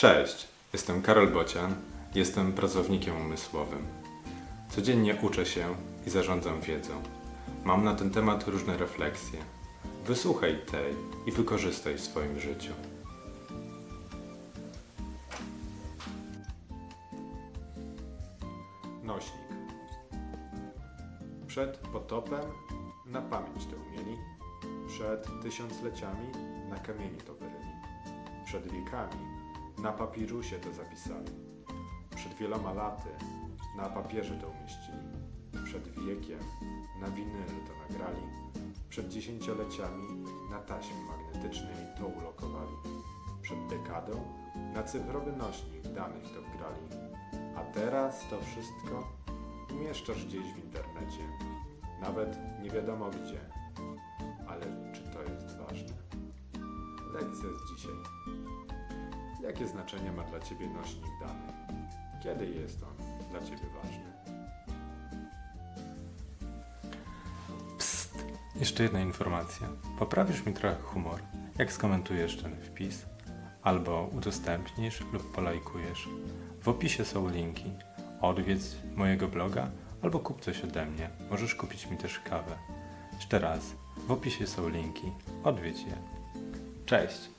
Cześć, jestem Karol Bocian, jestem pracownikiem umysłowym. Codziennie uczę się i zarządzam wiedzą. Mam na ten temat różne refleksje. Wysłuchaj tej i wykorzystaj w swoim życiu. Nośnik. Przed potopem na pamięć to umieli, przed tysiącleciami na kamieniu to wyryli, przed wiekami na papirusie to zapisali, przed wieloma laty na papierze to umieścili, przed wiekiem na winyl to nagrali, przed dziesięcioleciami na taśmie magnetycznej to ulokowali, przed dekadą na cyfrowy nośnik danych to wgrali, a teraz to wszystko umieszczasz gdzieś w internecie, nawet nie wiadomo gdzie. Ale czy to jest ważne? Lekcja z dzisiaj. Jakie znaczenie ma dla Ciebie nośnik danych? Kiedy jest on dla Ciebie ważny? Psst! Jeszcze jedna informacja. Poprawisz mi trochę humor, jak skomentujesz ten wpis, albo udostępnisz lub polajkujesz. W opisie są linki. Odwiedz mojego bloga albo kup coś ode mnie. Możesz kupić mi też kawę. Jeszcze raz, w opisie są linki. Odwiedź je. Cześć!